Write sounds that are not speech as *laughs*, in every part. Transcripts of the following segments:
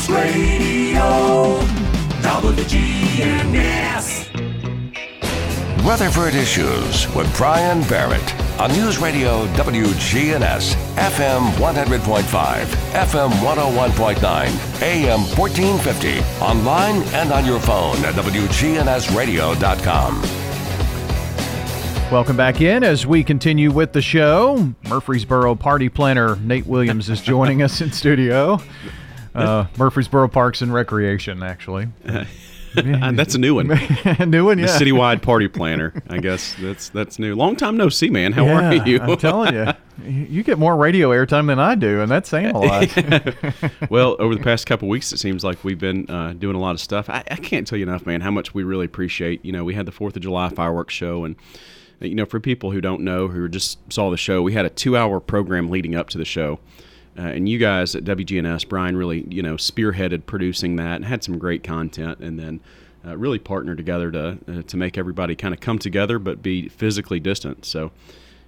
News Radio WGNS. Rutherford Issues with Brian Barrett on News Radio WGNS, FM 100.5, FM 101.9, AM 1450, online and on your phone at WGNSradio.com. Welcome back in as we continue with the show. Murfreesboro party planner Nate Williams is joining us in studio. Uh, Murfreesboro Parks and Recreation, actually. And *laughs* that's a new one. *laughs* New one, The citywide party planner. I guess that's that's new. Long time no see, man. How yeah, are you? I'm telling you, *laughs* you get more radio airtime than I do, and that's saying a lot. well, over the past couple weeks, it seems like we've been uh, doing a lot of stuff. I, I can't tell you enough, man, how much we really appreciate. You know, we had the Fourth of July fireworks show, and uh, you know, for people who don't know, who just saw the show, we had a two-hour program leading up to the show. Uh, and you guys at WGNS, Brian, really, you know, spearheaded producing that and had some great content, and then uh, really partnered together to uh, to make everybody kind of come together but be physically distant. So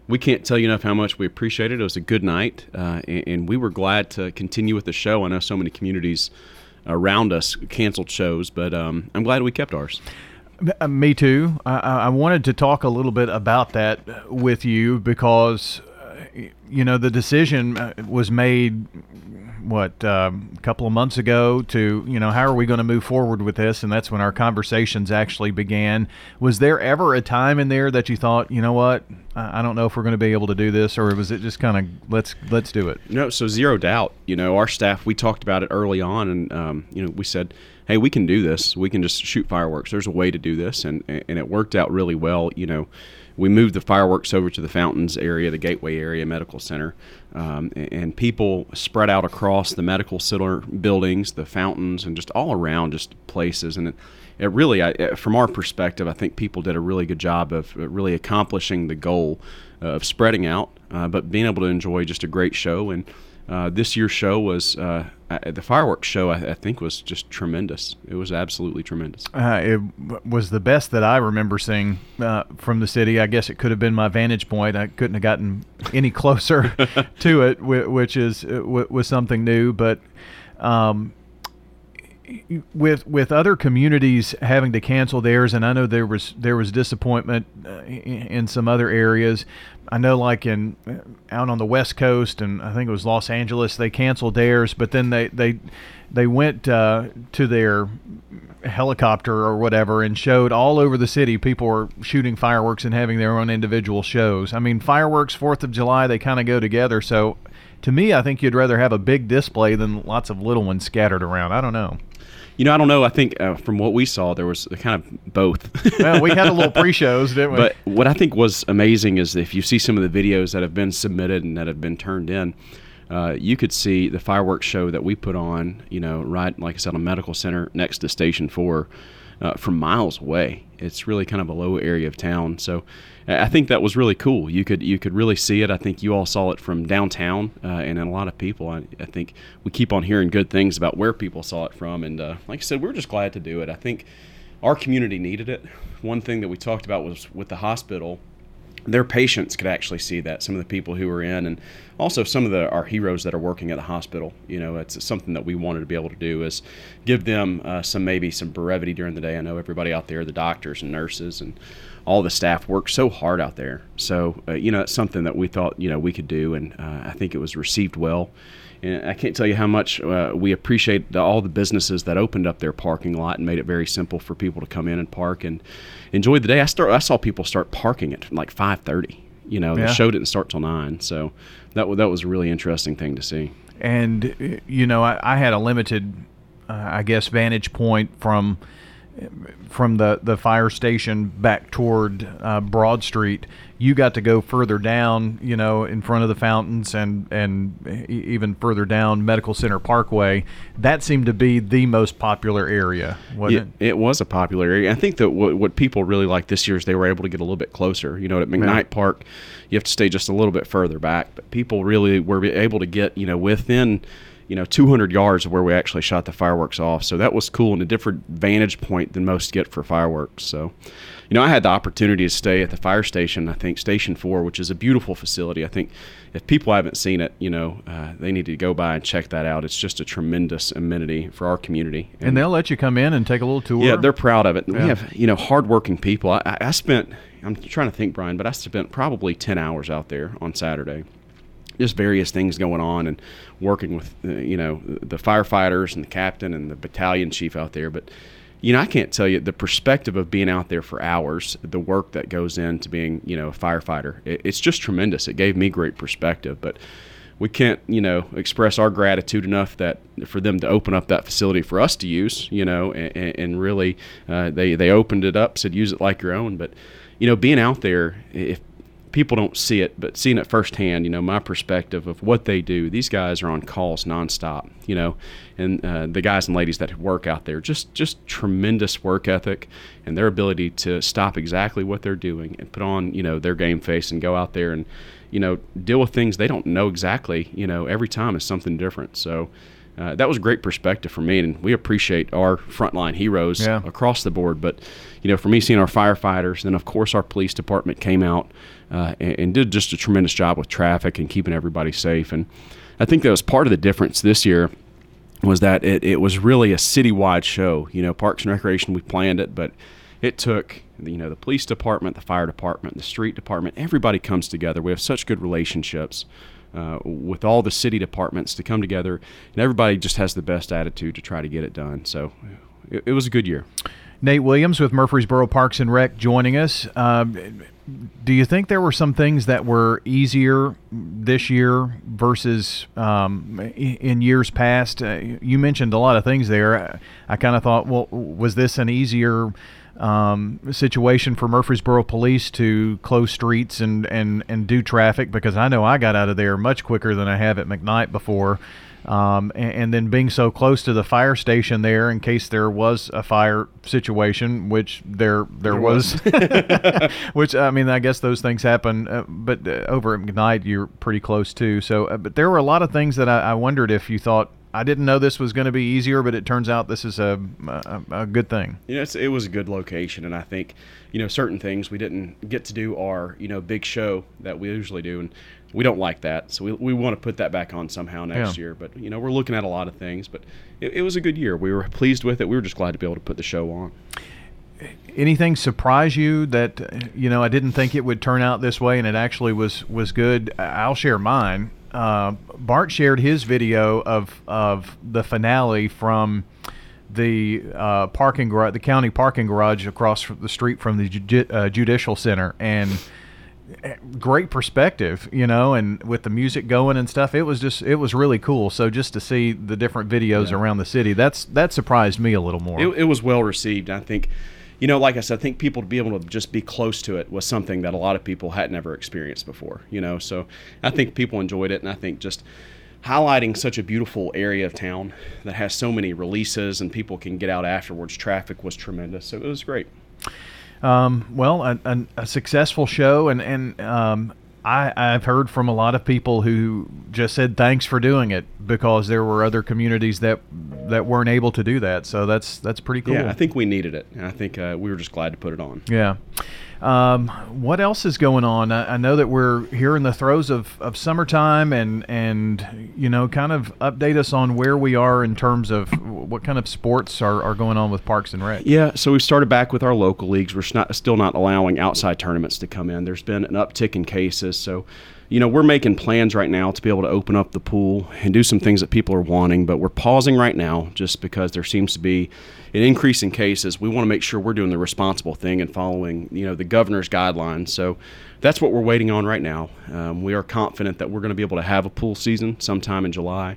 we can't tell you enough how much we appreciate it. It was a good night, uh, and, and we were glad to continue with the show. I know so many communities around us canceled shows, but um, I'm glad we kept ours. Uh, Me too. I, I wanted to talk a little bit about that with you because, you know, the decision uh, was made, what, um, a couple of months ago to, you know, how are we going to move forward with this? And that's when our conversations actually began. Was there ever a time in there that you thought, you know what, I I don't know if we're going to be able to do this, or was it just kind of let's let's do it? No, so zero doubt. You know, our staff, we talked about it early on, and um, you know, we said, "Hey, we can do this. We can just shoot fireworks. There's a way to do this," and and it worked out really well. You know, we moved the fireworks over to the fountains area, the Gateway area medical center, um, and, and people spread out across the medical center buildings, the fountains, and just all around, just places, and it. It really, I, from our perspective, I think people did a really good job of really accomplishing the goal of spreading out, uh, but being able to enjoy just a great show. And uh, this year's show was uh, uh, the fireworks show. I, I think was just tremendous. It was absolutely tremendous. Uh, it was the best that I remember seeing uh, from the city. I guess it could have been my vantage point. I couldn't have gotten any *laughs* closer *laughs* to it, which is uh, was something new. But um, with with other communities having to cancel theirs, and I know there was there was disappointment uh, in, some other areas. I know, like in uh, out on the West Coast, and I think it was Los Angeles, they canceled theirs, but then they they they went uh, to their helicopter or whatever and showed all over the city people were shooting fireworks and having their own individual shows. I mean, fireworks, Fourth of July, they kind of go together. So, to me, I think you'd rather have a big display than lots of little ones scattered around. I don't know. You know, I don't know. I think uh, from what we saw, there was kind of both. Well, we had a little *laughs* pre-shows, didn't we? But what I think was amazing is if you see some of the videos that have been submitted and that have been turned in, uh, you could see the fireworks show that we put on, you know, right, like I said, a Medical Center next to Station 4 uh, from miles away. It's really kind of a low area of town. So I think that was really cool. You could you could really see it. I think you all saw it from downtown, uh, and a lot of people. I, I think we keep on hearing good things about where people saw it from. And uh, like I said, we we're just glad to do it. I think our community needed it. One thing that we talked about was with the hospital their patients could actually see that some of the people who were in and also some of the our heroes that are working at the hospital. You know it's something that we wanted to be able to do is give them uh, some maybe some brevity during the day. I know everybody out there the doctors and nurses and all the staff work so hard out there. So uh, you know it's something that we thought you know we could do and uh, i think it was received well I can't tell you how much uh, we appreciate the, all the businesses that opened up their parking lot and made it very simple for people to come in and park and enjoy the day. I start. I saw people start parking at like five thirty. You know, Yeah. the show didn't start till nine, so that that was a really interesting thing to see. and you know I, I had a limited uh, i guess vantage point from from the the fire station back toward uh, broad street you got to go further down you know in front of the fountains and and even further down medical center parkway that seemed to be the most popular area wasn't It, it was a popular area. I think that what, what people really liked this year is they were able to get a little bit closer. You know, at McKnight Park, you have to stay just a little bit further back, but people really were able to get you know within you know 200 yards of where we actually shot the fireworks off. So that was cool and a different vantage point than most get for fireworks. So, you know, I had the opportunity to stay at the fire station. I think Station Four, which is a beautiful facility. I think if people haven't seen it, you know, uh, they need to go by and check that out. It's just a tremendous amenity for our community. And they'll let you come in and take a little tour. Yeah, they're proud of it. Yeah. We have you know hardworking people. I, I spent I'm trying to think, Brian, but I spent probably ten hours out there on Saturday, just various things going on and working with uh, you know the firefighters and the captain and the battalion chief out there. But you know I can't tell you the perspective of being out there for hours, the work that goes into being you know a firefighter it's just tremendous. It gave me great perspective, but we can't, you know, express our gratitude enough that for them to open up that facility for us to use, you know, and, and really uh, they they opened it up, said use it like your own. But you know, being out there, if people don't see it, but seeing it firsthand, you know, my perspective of what they do. These guys are on calls nonstop, you know, and uh, the guys and ladies that work out there, just just tremendous work ethic and their ability to stop exactly what they're doing and put on, you know, their game face and go out there and, you know, deal with things they don't know exactly. You know, every time is something different. So. Uh, that was a great perspective for me, and we appreciate our frontline heroes Yeah. across the board. But you know, for me, seeing our firefighters, and of course our police department came out uh, and, and did just a tremendous job with traffic and keeping everybody safe. And I think that was part of the difference this year was that it, it was really a citywide show. You know, Parks and Recreation we planned it, but it took you know the police department, the fire department, the street department. Everybody comes together. We have such good relationships. Uh, with all the city departments to come together, and everybody just has the best attitude to try to get it done. So it, it was a good year. Nate Williams with Murfreesboro Parks and Rec joining us. Um, do you think there were some things that were easier this year versus um, in years past? Uh, you mentioned a lot of things there. I, I kind of thought, well, was this an easier um, situation for Murfreesboro Police to close streets and, and, and do traffic? Because I know I got out of there much quicker than I have at McKnight before. Um, and, and then being so close to the fire station there, in case there was a fire situation, which there there, was, *laughs* which I mean, I guess those things happen. Uh, but uh, over at McKnight, you're pretty close too. So, uh, but there were a lot of things that I, I wondered if you thought I didn't know this was going to be easier, but it turns out this is a a, a good thing. You know, it was a good location, and I think, you know, certain things we didn't get to do our, you know, big show that we usually do, and we don't like that. So we, we want to put that back on somehow next Yeah. year. But you know, we're looking at a lot of things, but it, it was a good year. We were pleased with it. We were just glad to be able to put the show on. anything surprise you that you know I didn't think it would turn out this way and it actually was was good? I'll share mine. Uh, Bart shared his video of of the finale from the uh, parking garage, the county parking garage across the street from the uh, judicial center, and great perspective, you know, and with the music going and stuff, it was just it was really cool. So just to see the different videos around the city, that's that surprised me a little more. It, it was well received. I think, you know, like I said, I think people to be able to just be close to it was something that a lot of people had never experienced before. You know, so I think people enjoyed it, and I think just highlighting such a beautiful area of town that has so many releases and people can get out afterwards. Traffic was tremendous, so it was great. Um, well, a, a, a successful show, and and um, I I've heard from a lot of people who just said thanks for doing it because there were other communities that that weren't able to do that. So that's that's pretty cool. Yeah, I think we needed it, and I think uh, we were just glad to put it on. Yeah. Um, what else is going on? I, I know that we're here in the throes of, of summertime, and and you know, kind of update us on where we are in terms of what kind of sports are, are going on with Parks and Rec. Yeah, so we started back with our local leagues. We're not, still not allowing outside tournaments to come in. There's been an uptick in cases, so you know we're making plans right now to be able to open up the pool and do some things that people are wanting. But we're pausing right now just because there seems to be an increase in cases. We want to make sure we're doing the responsible thing and following you know the governor's guidelines. So that's what we're waiting on right now. Um, we are confident that we're going to be able to have a pool season sometime in July.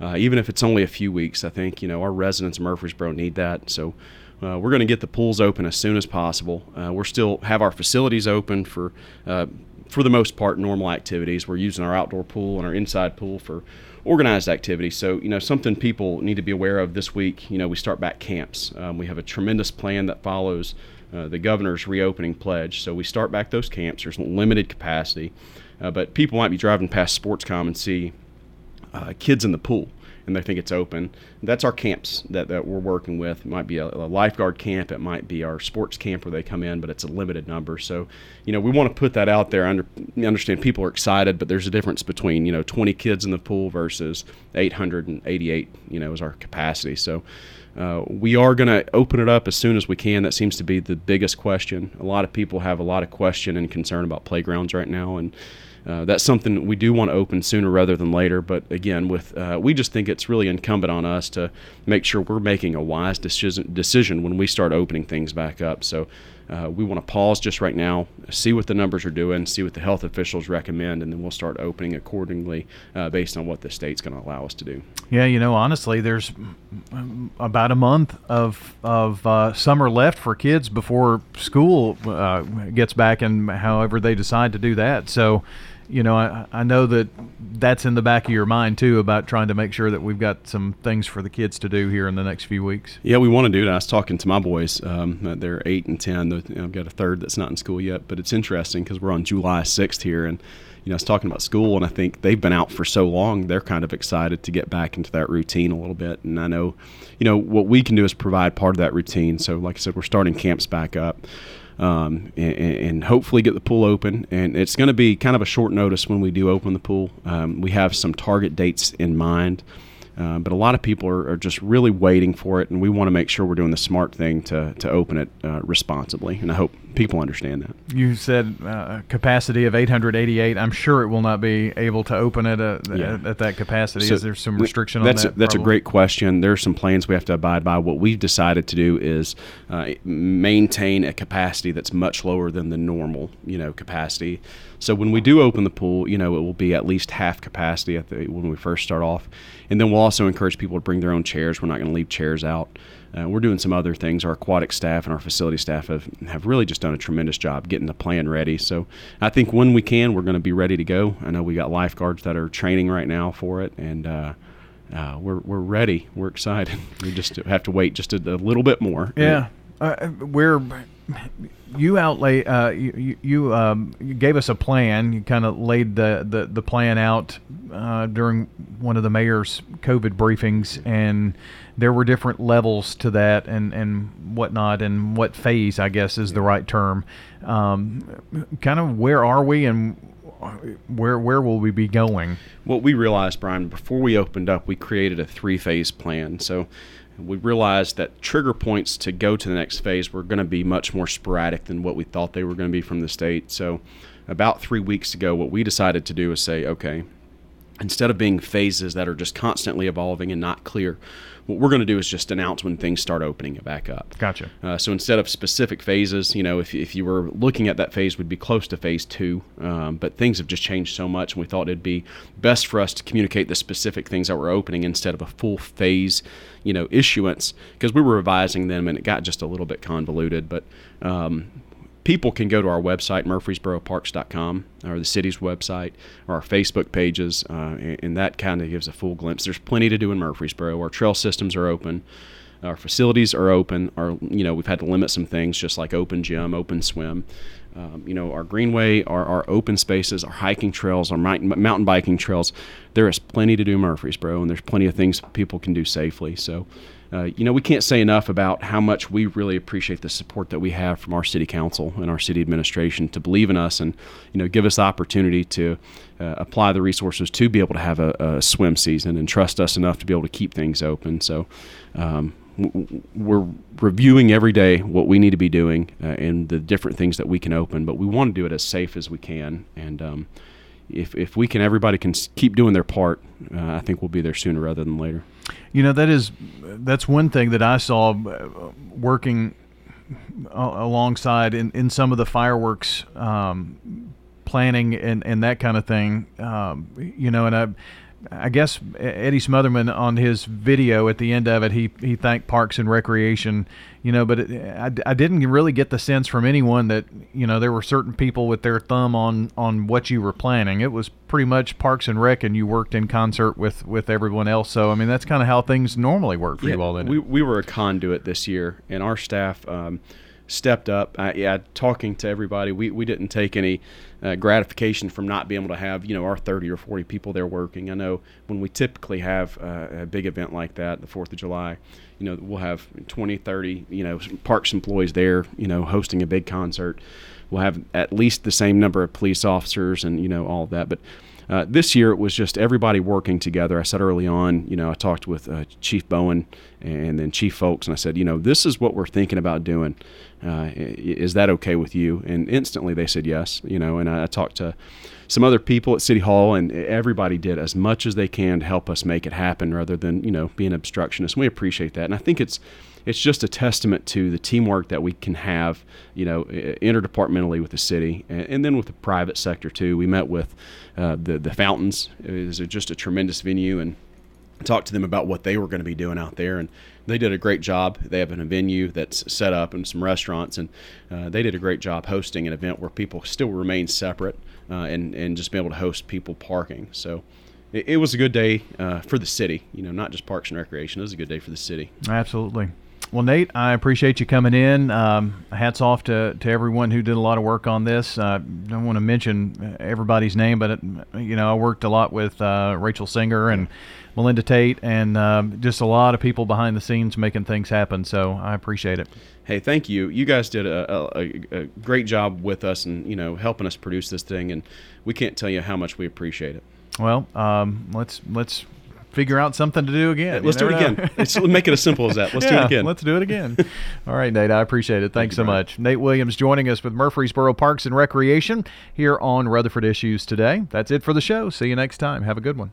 Uh, even if it's only a few weeks, I think you know our residents Murfreesboro need that. So uh, we're going to get the pools open as soon as possible. Uh, we're still have our facilities open for uh, for the most part normal activities. We're using our outdoor pool and our inside pool for organized activity. So you know something people need to be aware of this week. You know we start back camps. Um, we have a tremendous plan that follows. Uh, the governor's reopening pledge. So we start back those camps. There's limited capacity, uh, but people might be driving past Sportscom and see uh, kids in the pool. And they think it's open. That's our camps that, that we're working with. It might be a, a lifeguard camp, it might be our sports camp where they come in, but it's a limited number. So, you know, we want to put that out there. Under, understand people are excited, but there's a difference between you know 20 kids in the pool versus 888. You know, is our capacity. So. Uh, we are going to open it up as soon as we can. That seems to be the biggest question. A lot of people have a lot of question and concern about playgrounds right now, and uh, that's something we do want to open sooner rather than later. But again, with uh, we just think it's really incumbent on us to make sure we're making a wise decision decision when we start opening things back up. So uh, we want to pause just right now, see what the numbers are doing, see what the health officials recommend, and then we'll start opening accordingly uh, based on what the state's going to allow us to do. Yeah, you know, honestly, there's about a month of of uh, summer left for kids before school uh, gets back, and however they decide to do that. So you know, I, I know that that's in the back of your mind too about trying to make sure that we've got some things for the kids to do here in the next few weeks. Yeah, we want to do that. I was talking to my boys. Um, they're eight and ten. I've got a third that's not in school yet, but it's interesting because we're on July sixth here, and you know, I was talking about school, and I think they've been out for so long, they're kind of excited to get back into that routine a little bit. And I know, you know, what we can do is provide part of that routine. So, like I said, we're starting camps back up um, and, and, hopefully get the pool open. And it's going to be kind of a short notice when we do open the pool. Um, we have some target dates in mind. Uh, but a lot of people are, are, just really waiting for it, and we want to make sure we're doing the smart thing to, to open it uh, responsibly. And I hope people understand that. You said uh, capacity of 888. I'm sure it will not be able to open it at, yeah. at that capacity. So Is there some restriction that's on that? A, that's probably? a great question. There are some plans we have to abide by. What we've decided to do is uh, maintain a capacity that's much lower than the normal, you know, capacity. So when we do open the pool, you know, it will be at least half capacity at the, when we first start off. And then we'll also encourage people to bring their own chairs. We're not going to leave chairs out. Uh, we're doing some other things. Our aquatic staff and our facility staff have, have really just done a tremendous job getting the plan ready. So I think when we can, we're going to be ready to go. I know we got lifeguards that are training right now for it, and uh, uh, we're, we're ready. We're excited. *laughs* We just have to wait just a, a little bit more. Yeah. Uh, we're you outlay uh, you you, um, you, gave us a plan. You kind of laid the, the, the plan out uh, during one of the mayor's COVID briefings, and there were different levels to that and and whatnot, and what phase I guess is the right term. Um, kind of where are we and where where will we be going? What we realized, Brian, before we opened up, we created a three phase plan. So we realized that trigger points to go to the next phase were going to be much more sporadic than what we thought they were going to be from the state. So, about three weeks ago, what we decided to do is say, okay, instead of being phases that are just constantly evolving and not clear, what we're going to do is just announce when things start opening it back up. Gotcha. Uh, so instead of specific phases, you know, if, if you were looking at that phase, would be close to phase two. Um, but things have just changed so much, and we thought it'd be best for us to communicate the specific things that were opening instead of a full phase, you know, issuance because we were revising them and it got just a little bit convoluted. But um, people can go to our website, murfreesboroparks.com, or the city's website, or our Facebook pages, uh, and, that kind of gives a full glimpse. There's plenty to do in Murfreesboro. Our trail systems are open. Our facilities are open. Our, you know, we've had to limit some things, just like open gym, open swim. Um, you know, our greenway, our, our open spaces, our hiking trails, our mountain biking trails. There is plenty to do in Murfreesboro, and there's plenty of things people can do safely. So, uh, you know, we can't say enough about how much we really appreciate the support that we have from our city council and our city administration to believe in us and, you know, give us the opportunity to uh, apply the resources to be able to have a, a, swim season and trust us enough to be able to keep things open. So, um, we're reviewing every day what we need to be doing uh, and the different things that we can open, but we want to do it as safe as we can. And um, if, if we can, everybody can keep doing their part, uh, I think we'll be there sooner rather than later. You know, that is that's one thing that I saw uh, working alongside in, in some of the fireworks um, planning and, and that kind of thing. Um, you know, and I I guess Eddie Smotherman on his video at the end of it, he he thanked Parks and Recreation, you know, but it, I, I didn't really get the sense from anyone that you know there were certain people with their thumb on on what you were planning. It was pretty much Parks and Rec, and you worked in concert with with everyone else. So I mean, that's kind of how things normally work for yeah, you all. Then we we were a conduit this year, and our staff. Um, stepped up. Yeah, talking to everybody, we, we didn't take any uh, gratification from not being able to have you know our 30 or 40 people there working. I know when we typically have uh, a big event like that, the Fourth of July, you know we'll have 20, 30 you know parks employees there, you know hosting a big concert. We'll have at least the same number of police officers and you know all of that, but. Uh, this year it was just everybody working together. I said early on, you know, I talked with uh, Chief Bowen and then Chief Foulks, and I said, you know, this is what we're thinking about doing. Uh, is that okay with you? And instantly they said yes, you know, and I, I talked to some other people at City Hall, and everybody did as much as they can to help us make it happen rather than, you know, being obstructionists. We appreciate that. And I think it's, it's just a testament to the teamwork that we can have, you know, interdepartmentally with the city and, and then with the private sector too. We met with uh, the the fountains. It was just a tremendous venue and talked to them about what they were going to be doing out there and they did a great job. They have a venue that's set up and some restaurants and uh, they did a great job hosting an event where people still remain separate uh, and, and just be able to host people parking. So it, it was a good day uh, for the city you know not just parks and recreation. It was a good day for the city. Absolutely well, Nate, I appreciate you coming in. Um, hats off to, to everyone who did a lot of work on this. I uh, don't want to mention everybody's name, but it, you know I worked a lot with uh, Rachel Singer and Melinda Tate, and um, just a lot of people behind the scenes making things happen. So I appreciate it. Hey, thank you. You guys did a, a, a great job with us, and you know helping us produce this thing, and we can't tell you how much we appreciate it. Well, um, let's let's figure out something to do again. Let's do it know. again. let's make it as simple as that. Let's yeah, do it again. Let's do it again. *laughs* All right, Nate. I appreciate it. Thanks Thank so much. Nate Williams joining us with Murfreesboro Parks and Recreation here on Rutherford Issues today. That's it for the show. See you next time. Have a good one.